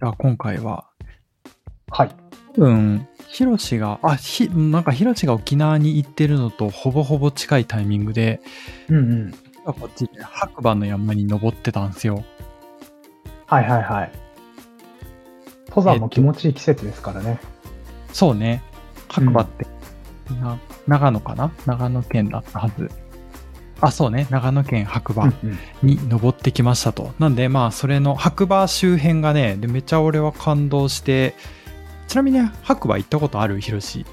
じゃあ今回は、はい。多分、ヒロシが、あ、ひ、なんかヒロシが沖縄に行ってるのとほぼほぼ近いタイミングで、うんうん。こっちで白馬の山に登ってたんですよ。はいはいはい。登山も気持ちいい季節ですからね。そうね。白馬って、な長野かな？長野県だったはず。あ、そうね。長野県白馬うんうんに登ってきましたと。なんで、まあ、それの白馬周辺がね、でめっちゃ俺は感動して、ちなみにね、白馬行ったことある？ヒロシ。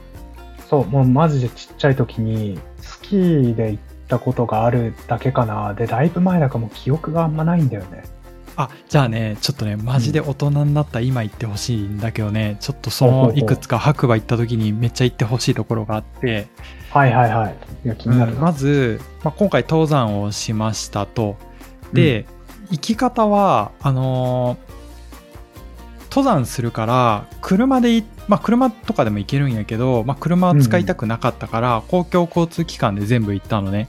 そう、もうマジでちっちゃい時に、スキーで行ったことがあるだけかな。で、だいぶ前だからもう記憶があんまないんだよね。あ、じゃあね、ちょっとね、マジで大人になった今行ってほしいんだけどね、ちょっとそのいくつか白馬行った時にめっちゃ行ってほしいところがあって、はいはいはい。いや、気になるな。まず、まあ、今回登山をしましたと。で、行き方は、あのー登山するから、車でい、まあ、車とかでも行けるんやけど、まあ、車は使いたくなかったから、公共交通機関で全部行ったのね。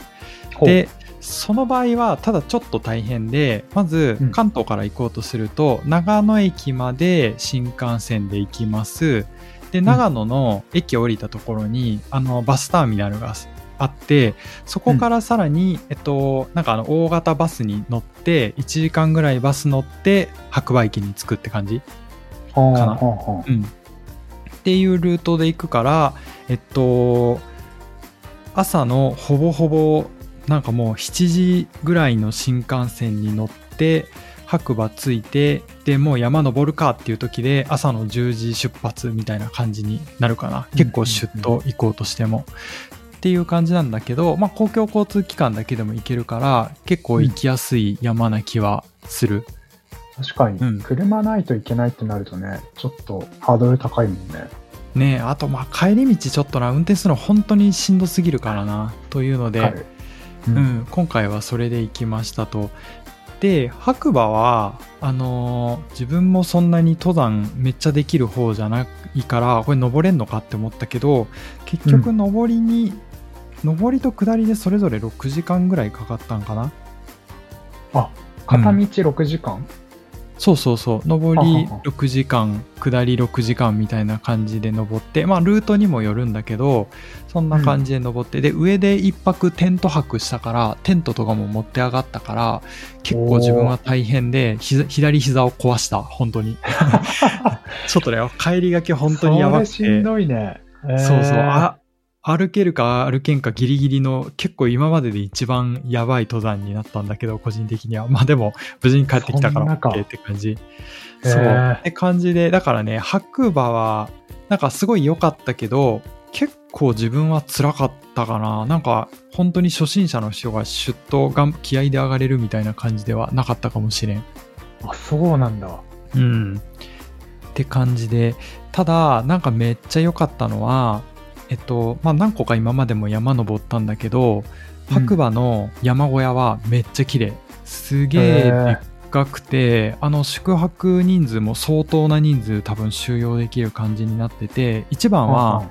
で、その場合は、ただちょっと大変で、まずうん。関東から行こうとすると、長野駅まで新幹線で行きます。で、長野の駅降りたところに、あの、バスターミナルがあって、そこからさらに、えっと、なんかあの、大型バスに乗って、1時間ぐらいバス乗って、白馬駅に着くって感じかな。うん。っていうルートで行くから、えっと、朝のほぼほぼ、なんかもう7時ぐらいの新幹線に乗って、白馬着いて、で、もう山登るかっていう時で、朝の10時出発みたいな感じになるかな。結構シュッと行こうとしても。っていう感じなんだけど、まあ、公共交通機関だけでも行けるから、結構行きやすい山な気はする。確かに、うん車ないといけないってなるとね、ちょっとハードル高いもんね。ねえあとまあ帰り道ちょっとな運転するの本当にしんどすぎるからなというので、ううん。ん、今回はそれで行きましたと。で白馬はあのー自分もそんなに登山めっちゃできる方じゃないからこれ登れんのかって思ったけど結局登りに、登りと下りでそれぞれ6時間ぐらいかかったんかな。あ、片道6時間、そうそうそう。上りははは。6時間下り6時間みたいな感じで登ってまあルートにもよるんだけどそんな感じで登って、で上で一泊テント泊したからテントとかも持って上がったから結構自分は大変でひ左膝を壊した本当に。ちょっとね帰りがけ本当にやばくて。しんどいね。そうそう。えーあ歩けるか歩けんかギリギリの結構今までで一番やばい登山になったんだけど個人的には。まあでも無事に帰ってきたから OK って感じ。そう。って感じでだからね白馬はなんかすごい良かったけど結構自分は辛かったかな。なんか本当に初心者の人がシュッとがん気合で上がれるみたいな感じではなかったかもしれん。あ、そうなんだ。うん。って感じで、ただ、なんかめっちゃ良かったのは、えっと、まあ何個か今までも山登ったんだけど、白馬の山小屋はめっちゃ綺麗。すげえでっかくて、あの宿泊人数も相当な人数多分収容できる感じになってて、一番は、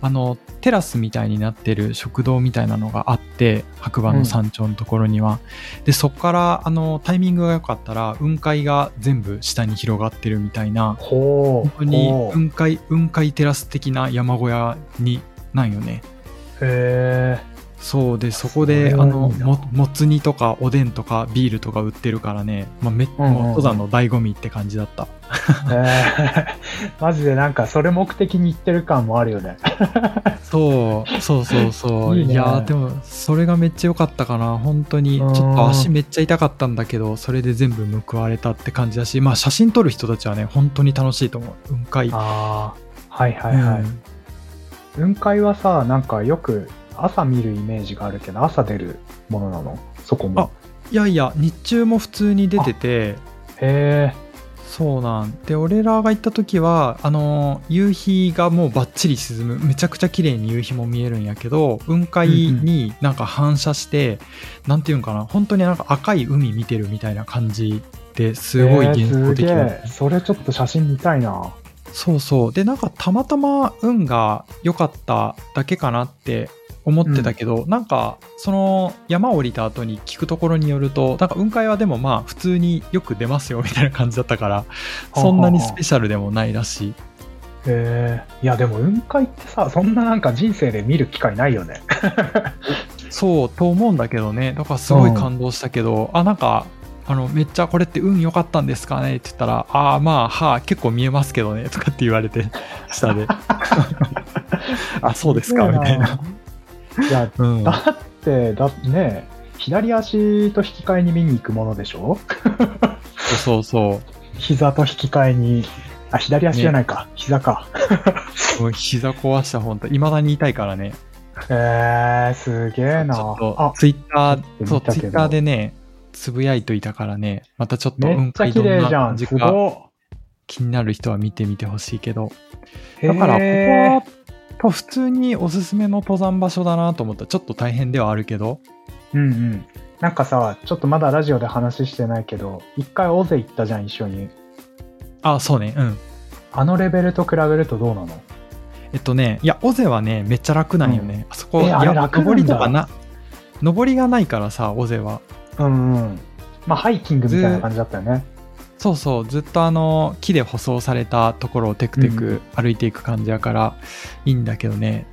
あのテラスみたいになってる食堂みたいなのがあって白馬の山頂のところには、でそこからあのタイミングが良かったら雲海が全部下に広がってるみたいな。本当に雲海雲海テラス的な山小屋になんよね。へそうでそこであのももつ煮とかおでんとかビールとか売ってるからね、まあめんうんうん。登山の醍醐味って感じだった。ーへー。マジでなんかそれ目的に行ってる感もあるよね。そうそうそうそう。いいね。いやーでもそれがめっちゃ良かったかな。本当にちょっと足めっちゃ痛かったんだけどそれで全部報われたって感じだしまあ写真撮る人たちはね本当に楽しいと思う。雲海。ああ。はいはいはい。うん。雲海はさ、なんかよく朝見るイメージがあるけど、朝出るものなの？そこも。いやいや日中も普通に出ててへえ。そうなんで俺らが行った時はあのー夕日がもうバッチリ沈むめちゃくちゃ綺麗に夕日も見えるんやけど雲海になんか反射して、なんていうんかな本当になんか赤い海見てるみたいな感じですごいえー幻想的な、え。それちょっと写真見たいな。そうそうでなんかたまたま運が良かっただけかなって思ってたけど、なんかその山降りた後に聞くところによるとなんか雲海はでもまあ普通によく出ますよみたいな感じだったからそんなにスペシャルでもないらしい。へえいやでも雲海ってさそんななんか人生で見る機会ないよね。そうと思うんだけどね。だからすごい感動したけど、あなんかあのめっちゃこれって運良かったんですかねって言ったらああまあはあ結構見えますけどねとかって言われて下で。あそうですかみたいな。いや、うん、だって、だね、左足と引き換えに見に行くものでしょ？そうそう膝と引き換えに、あ、左足じゃないか、膝か。膝壊した本当いまだに痛いからね。えー、すげえな。ちょっとあ、ツイッターそうツイッターでねつぶやいといたからねまたちょっとめっちゃ綺麗じゃん。す気になる人は見てみてほしいけど。い。だからここへ普通におすすめの登山場所だなと思った。ちょっと大変ではあるけど。ーうんうん。なんかさ、ちょっとまだラジオで話してないけど、一回大勢行ったじゃん、一緒に。あそうね。うん。あのレベルと比べるとどうなの？えっとねいや尾瀬はねめっちゃ楽なんよね、あそこえあれいや楽なんだ。登りとかな登りがないからさ尾瀬は。うんうん。まあ、ハイキングみたいな感じだったよね。そうそうずっとあの木で舗装されたところをテクテうんク歩いていく感じやからいいんだけどね、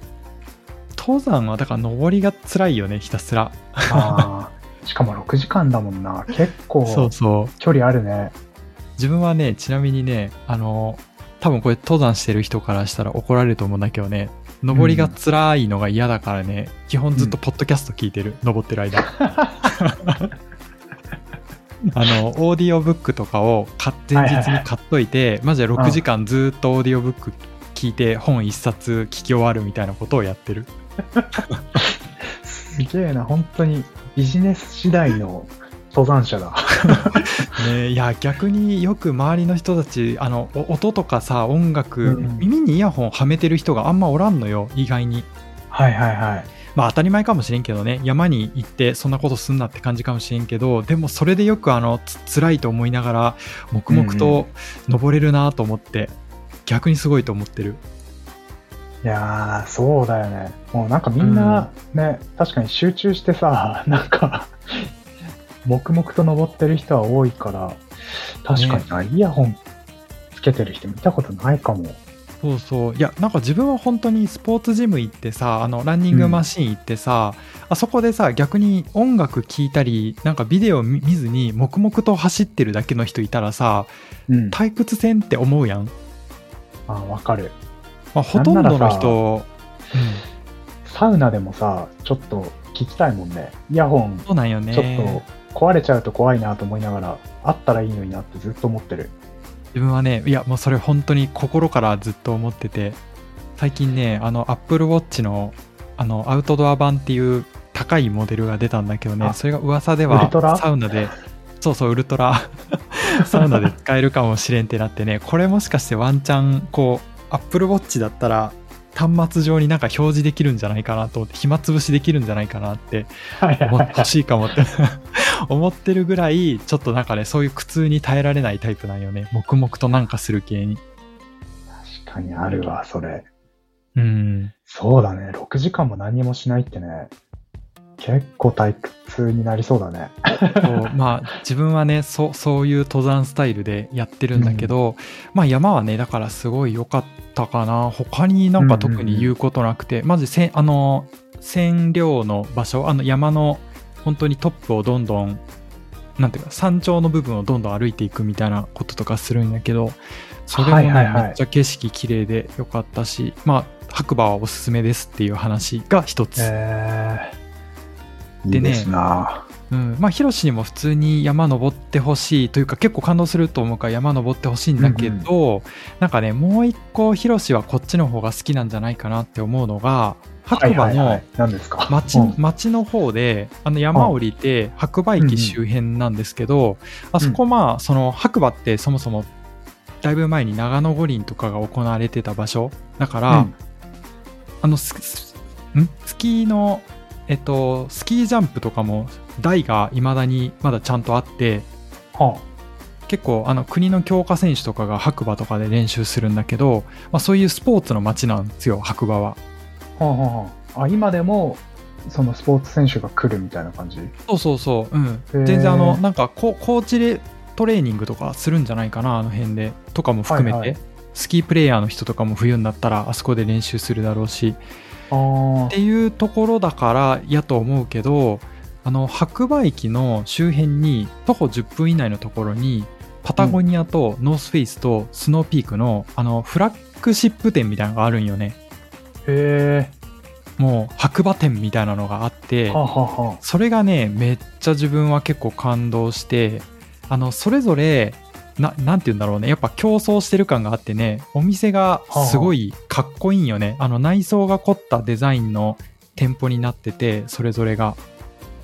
登山はだから登りが辛いよねひたすら。ああ。しかも6時間だもんな。結構そうそう。距離あるね。自分はねちなみにねあの多分これ登山してる人からしたら怒られると思うんだけどね。登りが辛いのが嫌だからね、基本ずっとポッドキャスト聞いてる、登ってる間 あのオーディオブックとかを買前日に買っといて、マジで6時間ずっとオーディオブック聞いて本一冊聞き終わるみたいなことをやってる。すげえな、本当にビジネス次第の登山者だ。ねいや逆によく周りの人たちあのお音とかさ音楽、うん。耳にイヤホンはめてる人があんまおらんのよ意外に。はいはいはい。まあ当たり前かもしれんけどね。山に行ってそんなことすんなって感じかもしれんけどでもそれでよくあのつ辛いと思いながら黙々と登れるなと思って、逆にすごいと思ってる。いやー、そうだよね。もうなんかみんなね、確かに集中してさ、なんか、黙々と登ってる人は多いから、確かにな、イヤホンつけてる人見たことないかも。そうそういやなんか自分は本当にスポーツジム行ってさあのランニングマシン行ってさ、あそこでさ逆に音楽聴いたりなんかビデオ見見ずに黙々と走ってるだけの人いたらさうん。退屈せんって思うやん、あ、わかる。まあ、ほとんどの人サウナでもさ、ちょっと聞きたいもんね。イヤホン、そうなんよねちょっと壊れちゃうと怖いなと思いながら、あったらいいのになってずっと思ってる。自分はねいやもうそれ本当に心からずっと思ってて最近ねあの Apple Watch のあのアウトドア版っていう高いモデルが出たんだけどねあそれが噂でウはサウナでそうそうウルトラ サウナで使えるかもしれんってなってねこれもしかしてワンチャンこう Apple Watch だったら端末上になんか表示できるんじゃないかなと思って暇つぶしできるんじゃないかなって思ってほはい。しいかもって 思ってるぐらいちょっとなんかねそういう苦痛に耐えられないタイプなんよね。黙々となんかする系に。確かにあるわ、それ。うん。そうだね。6時間も何にもしないってね、結構退屈になりそうだね。そう。まあ自分はねそそういう登山スタイルでやってるんだけど、まあ山はねだからすごい良かったかな。他になんか特に言うことなくて、まずせんあの占領の場所あの山の本当にトップをどんどんなんていうか山頂の部分をどんどん歩いていくみたいなこととかするんやけどそれもね、はいはいはい。めっちゃ景色綺麗で良かったしまあ白馬はおすすめですっていう話が一つ、えー、いでねいですな。うん、まあヒロシにも普通に山登ってほしいというか結構感動すると思うから山登ってほしいんだけど、なんかねもう一個ヒロシはこっちの方が好きなんじゃないかなって思うのが白馬の町,、うん。町の方であの山降りて白馬駅周辺なんですけど、あそこまあその白馬ってそもそもだいぶ前に長野五輪とかが行われてた場所だから、うん。あのススキーのえっとスキージャンプとかも台がいまだにまだちゃんとあっては結構あの国の強化選手とかが白馬とかで練習するんだけど、まあ、そういうスポーツの街なんですよ白馬は。あはあはあ。あ、今でも、そのスポーツ選手が来るみたいな感じ？そうそうそう、うん、ー。全然あのなんかココーチでトレーニングとかするんじゃないかなあの辺で。とかも含めて、はいはい。スキープレイヤーの人とかも冬になったらあそこで練習するだろうし。あっていうところだからやと思うけどあの白馬駅の周辺に徒歩10分以内のところにパタゴニアとノースフェイスとスノーピークの,、あのフラッグシップ店みたいなのがあるんよね。あ。へもう白馬店みたいなのがあってそれがねめっちゃ自分は結構感動してあのそれぞれななんて言うんだろうね。やっぱ競争してる感があってねお店がすごいかっこいいんよね、あの内装が凝ったデザインの店舗になっててそれぞれが。あ。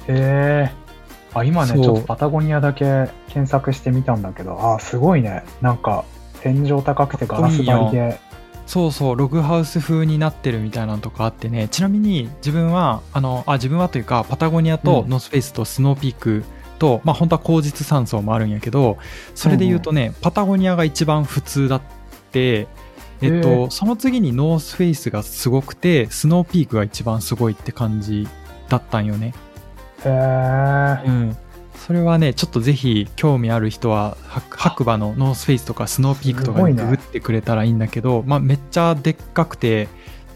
へえ。あ、今ね、ちょっとパタゴニアだけ検索してみたんだけど、あー、すごいね。なんか、天井高くてガラス張りで。そうそうログハウス風になってるみたいなのとかあってね。ちなみに自分はあのあ自分はというかパタゴニアとうん。ノースフェイスとスノーピークと、まあ本当は好日山荘もあるんやけどそれで言うとね、パタゴニアが一番普通だってえっへと、えその次にノースフェイスがすごくてスノーピークが一番すごいって感じだったんよねへえ。うん。それはねちょっとぜひ興味ある人は白白馬のノースフェイスとかスノーピークとかにググってくれたらいいんだけど、まあ、めっちゃでっかくて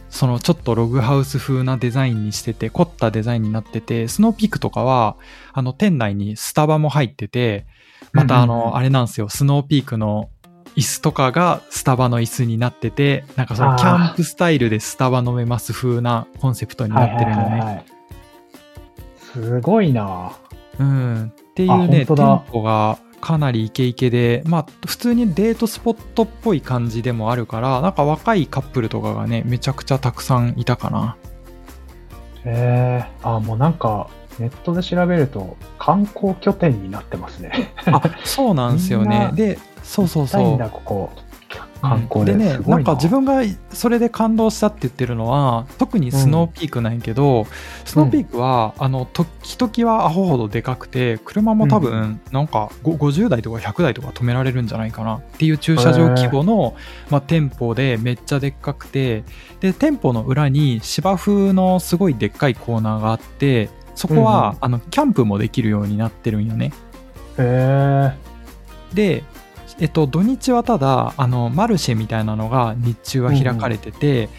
そのちょっとログハウス風なデザインにしてて凝ったデザインになっててスノーピークとかはあの店内にスタバも入っててまたあの、あれなんですよ。スノーピークの椅子とかがスタバの椅子になっててなんかそのキャンプスタイルでスタバ飲めます風なコンセプトになってるのね、すごいな。うん、っていあうね店舗がかなりイケイケでまあ普通にデートスポットっぽい感じでもあるからなんか若いカップルとかがねめちゃくちゃたくさんいたかなへえ。あ、もうなんか、ネットで調べると、観光拠点になってますね。あそうなんですよね でそうそうそうここ。観光で。うんねなんか自分がそれで感動したって言ってるのは特にスノーピークなんやけど、スノーピークは、あの時々はアホほどでかくて車も多う分なんかご50台とか100台とか止められるんじゃないかなっていう駐車場規模の、まあ、店舗でめっちゃでっかくてで店舗の裏に芝生のすごいでっかいコーナーがあってそこは、うんうんあのキャンプもできるようになってるんよね。へえ。で、えっと、土日はただあのマルシェみたいなのが日中は開かれてて、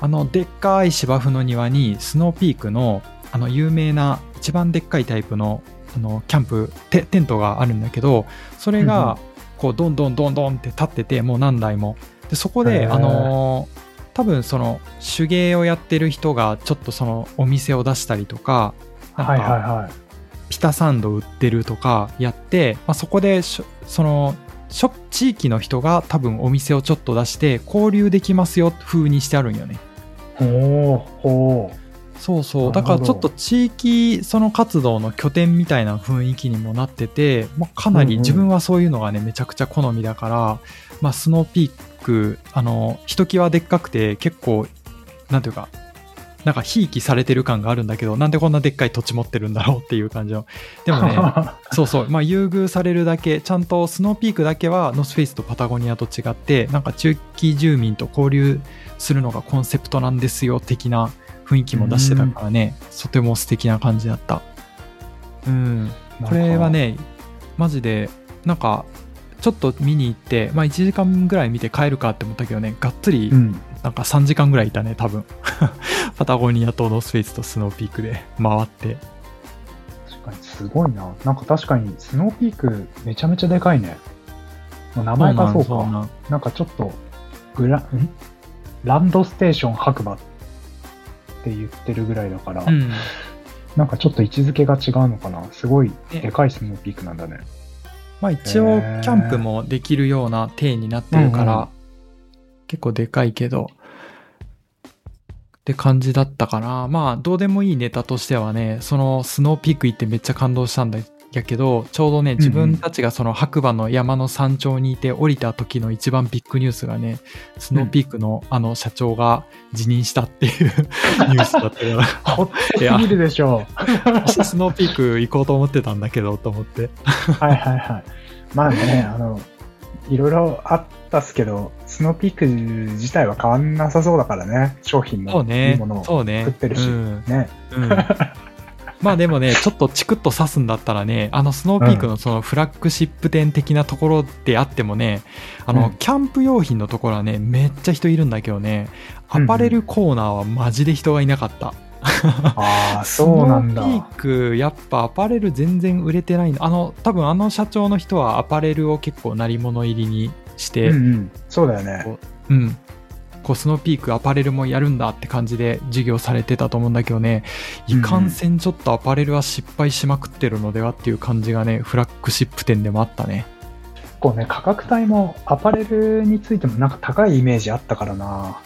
あのでっかい芝生の庭にスノーピークのあの有名な一番でっかいタイプのあのキャンプテテントがあるんだけどそれうんうん。がこうどんどんどんどんって立っててもう何台も。でそこであの多分その手芸をやってる人がちょっとそのお店を出したりとかなんか。ピタサンド売ってるとかやって、まあ、そこでしょそのショ地域の人が多分お店をちょっと出して交流できますよ風にしてあるんよね。ほう、ほそうそう。なるほど。だからちょっと地域その活動の拠点みたいな雰囲気にもなってて、まあ、かなり自分はそういうのがねめちゃくちゃ好みだから、まあ、スノーピークあのひときわでっかくて結構なんていうかなんかひいきされてる感があるんだけどなんでこんなでっかい土地持ってるんだろうっていう感じのでう。もね そうそう、まあ、優遇されるだけ、ちゃんとスノーピークだけはノースフェイスとパタゴニアと違って、なんか地域住民と交流するのがコンセプトなんですよ、的な雰囲気も出してたからね、とても素敵な感じだった。うん、これはね、マジで、なんか、ちょっと見に行って、まあ1時間ぐらい見て帰るかって思ったけどね、がっつりう、ん。なんか3時間ぐらいいたね、多分。パタゴニアとノースフェイスとスノーピークで回って。確かにすごいな。なんか確かに、スノーピークめちゃめちゃでかいね。名前がそうか。そうなんなんかちょっと、グラ、ん？ランドステーション白馬って言ってるぐらいだから、うん。なんかちょっと位置づけが違うのかな。すごいねでかいスノーピークなんだね。まあ一応キャンプもできるような体になってるから、結構でかいけどって感じだったかな。まあどうでもいいネタとしてはねそのスノーピーク行ってめっちゃ感動したんだやけどちょうどね自分たちがその白馬の山の山頂にいて降りた時の一番ビッグニュースがねスノーピークのあの社長が辞任したっていう ニュースだったから。ほっとすぎるでしょ私スノーピーク行こうと思ってたんだけどと思って。う。はいはいはい。まあね、あの、いろいろあったっすけど、スノーピーク自体は変わんなさそうだからね。商品もいいものを作ってるし。うんね。うん まあでもね、ちょっとチクッと刺すんだったらね、あのスノーピークのそのフラッグシップ店的なところであってもね、あのうん、キャンプ用品のところはね、めっちゃ人いるんだけどね、アパレルコーナーはマジで人がいなかった。ああ、そうなんだ。スノーピーク、やっぱアパレル全然売れてないの。あの、多分あの社長の人はアパレルを結構鳴り物入りにして、うんうん。そうだよね。うん。こうスノーピークアパレルもやるんだって感じで授業されてたと思うんだけどね、いかんせんちょっとアパレルは失敗しまくってるのではっていう感じがね、フラッグシップ店でもあったね。こうね、価格帯もアパレルについてもなんか高いイメージあったからな。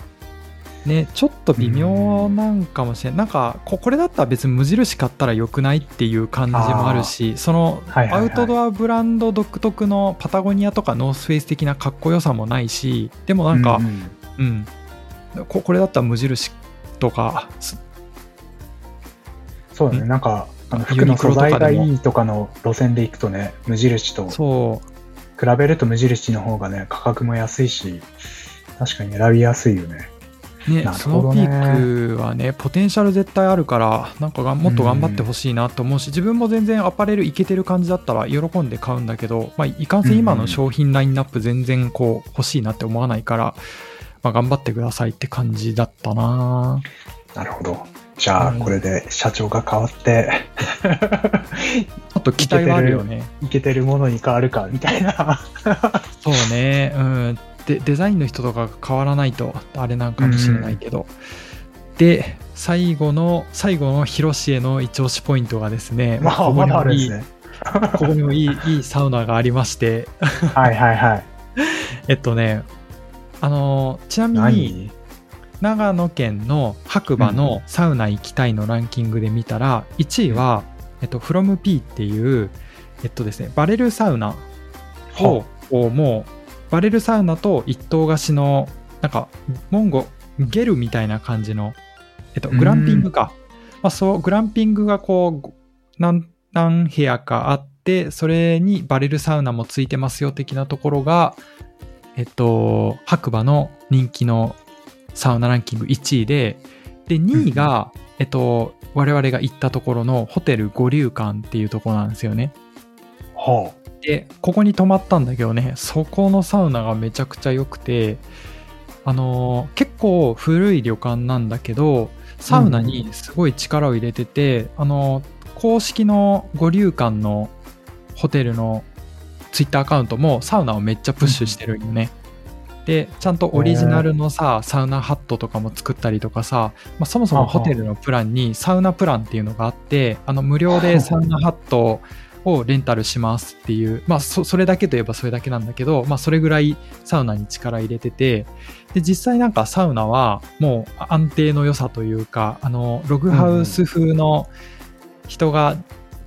ね、ちょっと微妙なんかもしれない。なんか、ここれだったら別に無印買ったら良くないっていう感じもあるし、そのアウトドアブランド独特のパタゴニアとかノースフェイス的なかっこよさもないし、でもなんか、ううん。うん、ここれだったら無印とか、すそうだね。うん。なんか、あのユ服の素材がいいとかの路線で行くとね、無印とそう、比べると無印の方がね、価格も安いし、確かに選びやすいよね。ねなるスノーピークはね、ポテンシャル絶対あるから、なんかがもっと頑張ってほしいなと思うし、自分も全然アパレルいけてる感じだったら喜んで買うんだけど、まあ、いかんせん今の商品ラインナップ全然こう欲しいなって思わないから、まあ、頑張ってくださいって感じだったななるほど。じゃあ、うんこれで社長が変わって、ちょっと期待はあるよね。いけてるものに変わるか、みたいな。そうね、うん。で、デザインの人とかが変わらないと、あれなんかもしれないけど。で、最後の、最後の広しへの一押しポイントがですね、まあ、ここにもいいるんですね。ここにもいいいいサウナがありまして、はいはいはい。えっとね、あのちなみに何？長野県の白馬のサウナ行きたいのランキングで見たら、1位は、えっと、FromP っていう、えっとですね、バレルサウナを、をもう、バレルサウナと一棟貸しの、なんか、モンゴ、ゲルみたいな感じの、えっと、グランピングか。まあ、そう、グランピングがこう、何、何部屋かあって、それにバレルサウナもついてますよ的なところが、えっと、白馬の人気のサウナランキング1位で、で、2位が、えっと、我々が行ったところのホテル五竜館っていうところなんですよね。はで、ここに泊まったんだけどね、そこのサウナがめちゃくちゃ良くて、あのー結構古い旅館なんだけど、サウナにすごい力を入れてて、あのー公式の五竜館のホテルのツイッターアカウントもサウナをめっちゃプッシュしてるんよね。で、ちゃんとオリジナルのさ、サウナハットとかも作ったりとかさ、まあ、そもそもホテルのプランにサウナプランっていうのがあって、あの無料でサウナハットをレンタルしますっていう、まあそそれだけといえばそれだけなんだけど、まあそれぐらいサウナに力入れてて、で、実際なんかサウナはもう安定の良さというか、あの、ログハウス風の人が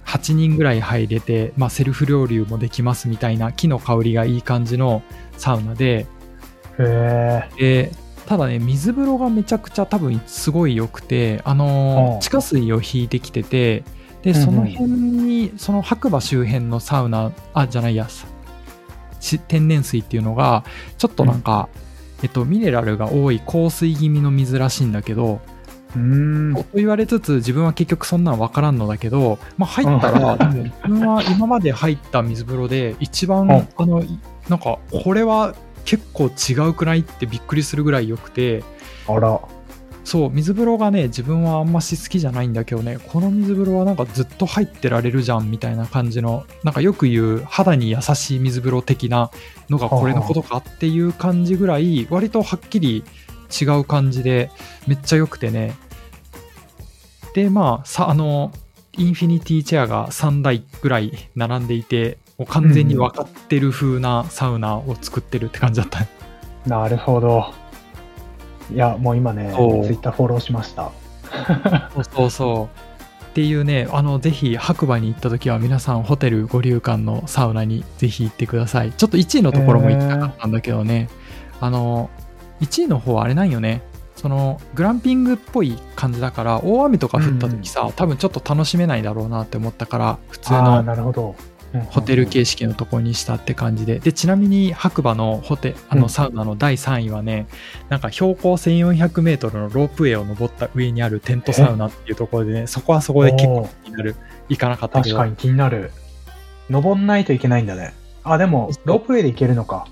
8人ぐらい入れて、まあセルフ料理もできますみたいな木の香りがいい感じのサウナで、あ。へえ。でただね水風呂がめちゃくちゃ多分すごい良くてあのーうん地下水を引いてきててでうんうんその辺にその白馬周辺のサウナあじゃないや天然水っていうのがちょっとなんか、えっと、ミネラルが多い硬水気味の水らしいんだけど、うーん。と言われつつ自分は結局そんなん分からんのだけど、まあ、入ったら、自分は今まで入った水風呂で一番、うんあのいなんかこれは結構違うくないってびっくりするぐらい良くてあら。そう水風呂がね自分はあんまし好きじゃないんだけどねこの水風呂はなんかずっと入ってられるじゃんみたいな感じのなんかよく言う肌に優しい水風呂的なのがこれのことかっていう感じぐらい割とはっきり違う感じでめっちゃ良くてね。でまあさあのインフィニティチェアが3台ぐらい並んでいてもう完全に分かってる風なサウナを作ってるって感じだった、なるほど。いや、もう今ね、ツイッターフォローしました。そうそうそう。っていうね、あの、ぜひ白馬に行った時は皆さんホテル五竜館のサウナにぜひ行ってください。ちょっと1位のところも行きたかったんだけどね、あの、1位の方はあれなんよね。そのグランピングっぽい感じだから大雨とか降った時さ、多分ちょっと楽しめないだろうなって思ったから普通のなるほど。ホテル形式のところにしたって感じで。でちなみに白馬のホテあのサウナの第3位はね、なんか標高 1400m のロープウェイを登った上にあるテントサウナっていうところでねそこはそこで結構気になる。行かなかったけど。確かに気になる。登んないといけないんだね。あ、でも、ロープウェイで行けるのか。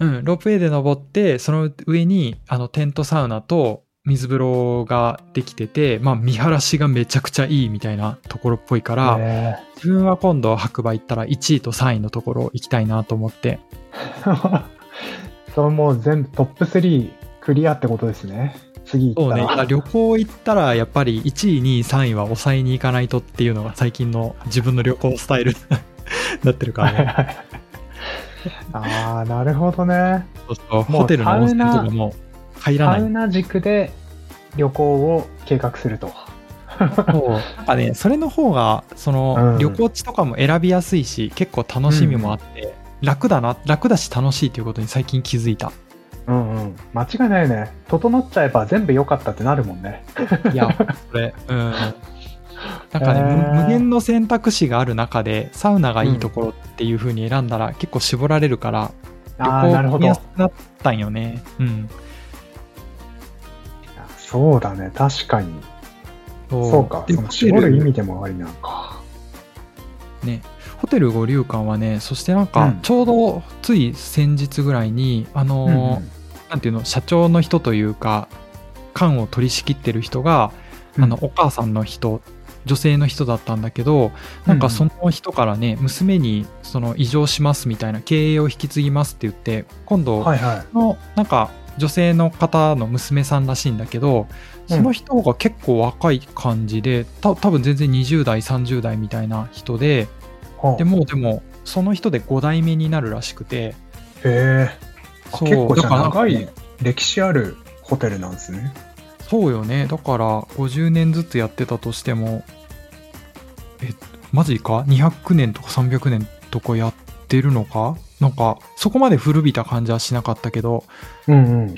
うん、ロープウェイで登ってその上にあのテントサウナと水風呂ができてて、まあ、見晴らしがめちゃくちゃいいみたいなところっぽいから、へ自分は今度白馬行ったら1位と3位のところ行きたいなと思ってー それもう全部トップ3クリアってことですね。次行そうねったら。旅行行ったらやっぱり1位2位3位は抑えに行かないとっていうのが最近の自分の旅行スタイルに なってるからねああ、なるほどね。そうそうホテルの温泉とかも入らないサウナ軸で旅行を計画すると。そうなんかねそれの方がその、うん旅行地とかも選びやすいし結構楽しみもあって、楽だな楽だし楽しいということに最近気づいたうんうん。間違いないよね。整っちゃえば全部良かったってなるもんね。いやそれうんなんかね、へー無無限の選択肢がある中でサウナがいいところっていう風に選んだら結構絞られるから、ああ、なるほど旅行見やす。くなったんよねうんそうだね。確かに。そそうか。でその絞る意味でもありなのか。ね、ホテル五竜館はね、そしてなんかうん、ちょうどつい先日ぐらいに、あのーうんうんなんていうの、社長の人というか、館を取り仕切ってる人が、あの、お母さんの人、女性の人だったんだけど、なんかその人からね、娘にその移譲しますみたいな、経営を引き継ぎますって言って、今度、はいはい。のなんか女性の方の娘さんらしいんだけどその人が結構若い感じでた多分全然20代30代みたいな人ではあ。でもうでもその人で5代目になるらしくて。へえ。結構長い歴史あるホテルなんですね。そうよね。だから50年ずつやってたとしてもえマジか？200年とか300年とかやってるのか？なんかそこまで古びた感じはしなかったけど、うんうん。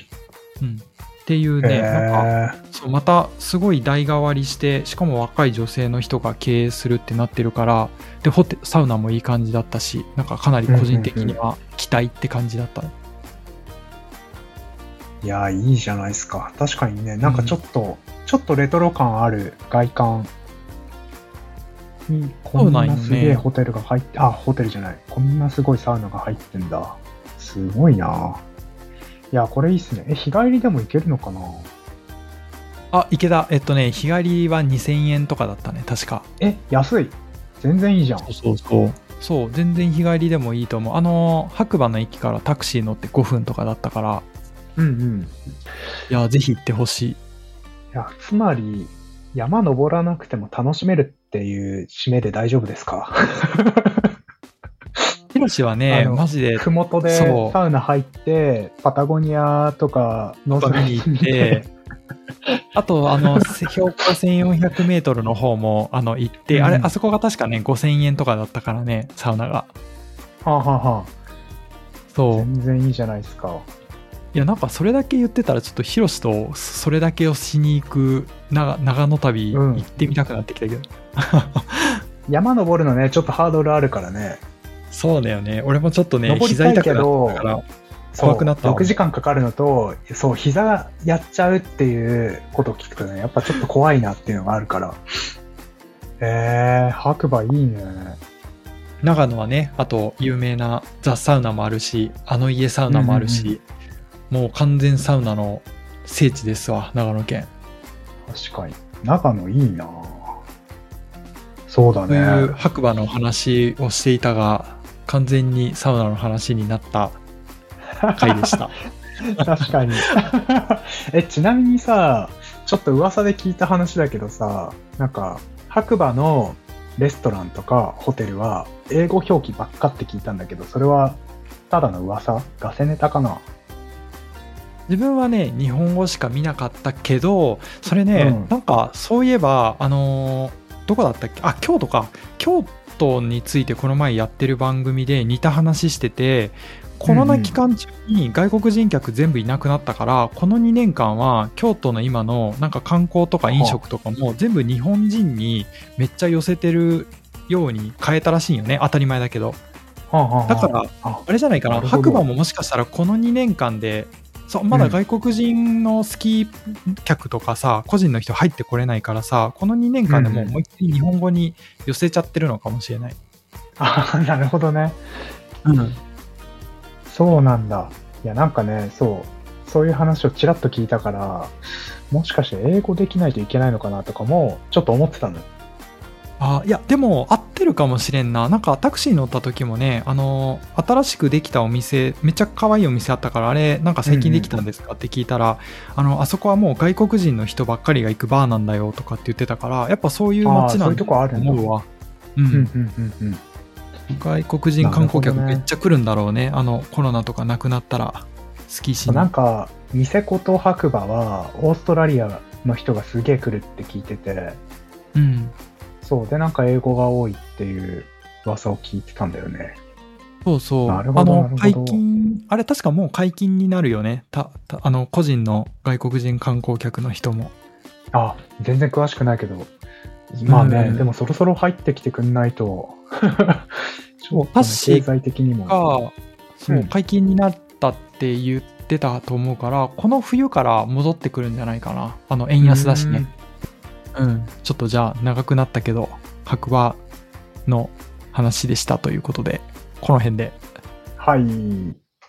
うん、っていうへねなんかえ。そうまたすごい代替わりしてしかも若い女性の人が経営するってなってるからでホテサウナもいい感じだったしなんかかなり個人的には期待って感じだった、いや、いいじゃないですか。確かにね、なんかちょっと、ちょっとレトロ感ある外観に、こんなすげえホテルが入って、あ、ホテルじゃない。こんなすごいサウナが入ってんだ。すごいな。いや、これいいっすね。え、日帰りでも行けるのかな？あ池田えっとね日帰りは2000円とかだったね確かえ、安い。全然いいじゃん。そうそうそう全然日帰りでもいいと思うあの白馬の駅からタクシー乗って5分とかだったからうんうん。いやぜひ行ってほしいいや、つまり、山登らなくても楽しめるっていう締めで大丈夫ですか？ヒロシはねマジでふもとでサウナ入って、パタゴニアとかノとか見に行って、あと、あの、標高1400メートルの方も、あの、行って、うんあれ、あそこが確かね、5000円とかだったからね、サウナが。はあ、はあはあ、そう。全然いいじゃないですか。いや、なんかそれだけ言ってたら、ちょっとヒロシとそれだけをしに行く長長野旅うん行ってみたくなってきたけど。山登るのね、ちょっとハードルあるからね。そうだよね。俺もちょっとね、登り膝たいけ痛くなどったから、そう怖くなったわ6時間かかるのと、そう、膝やっちゃうっていうことを聞くとね、やっぱちょっと怖いなっていうのがあるから。えー、白馬いいね。長野はね、あと有名なザ・サウナもあるし、あの家サウナもあるし、もう完全サウナの聖地ですわ、長野県。確かに。長野いいなそうだというね。白馬の話をしていたが、完全にサウナの話になった回でした。確かに。え、ちなみにさ、ちょっと噂で聞いた話だけどさ、なんか、白馬のレストランとかホテルは英語表記ばっかって聞いたんだけど、それはただの噂？ガセネタかな？自分はね、日本語しか見なかったけど、それね、うんなんかそういえば、あのーどこだったっけ？あ、京都か。京都についてこの前やってる番組で似た話してて、コロナ期間中に外国人客全部いなくなったから、この2年間は京都の今のなんか観光とか飲食とかも全部日本人にめっちゃ寄せてるように変えたらしいよね。当たり前だけど。だからああれじゃないかな。白馬ももしかしたらこの2年間でそうまだ外国人のスキー客とかさ、個人の人入ってこれないからさこの2年間でもううん思いっきり日本語に寄せちゃってるのかもしれない、あなるほどね。うん、そうなんだ。いや、なんかね、そう、そういう話をちらっと聞いたから、もしかして英語できないといけないのかなとかも、ちょっと思ってたのよ。あいやでも合ってるかもしれんな。なんかタクシー乗った時もねあの新しくできたお店めっちゃ可愛いお店あったからあれなんか最近できたんですか？って聞いたら、あのあそこはもう外国人の人ばっかりが行くバーなんだよとかって言ってたからやっぱそういう街なんだと思うわ。ううんん、うん、うん、うん。外国人観光客めっちゃ来るんだろうね。あのコロナとかなくなったらスキーしに。なんか、ニセコと白馬は、オーストラリアの人がすげえ来るって聞いてて、うんそう、で、なんか英語が多いっていう噂を聞いてたんだよね。そうそう。あの解禁あれ確かもう解禁になるよね。たたあの個人の外国人観光客の人も。あ、全然詳しくないけど、まあね、うん。でもそろそろ入ってきてくんないと、ちょっとね確か経済的にも。がそう、うん。解禁になったって言ってたと思うからこの冬から戻ってくるんじゃないかな。あの円安だしねうんちょっとじゃあ長くなったけど白馬の話でしたということでこの辺ではい。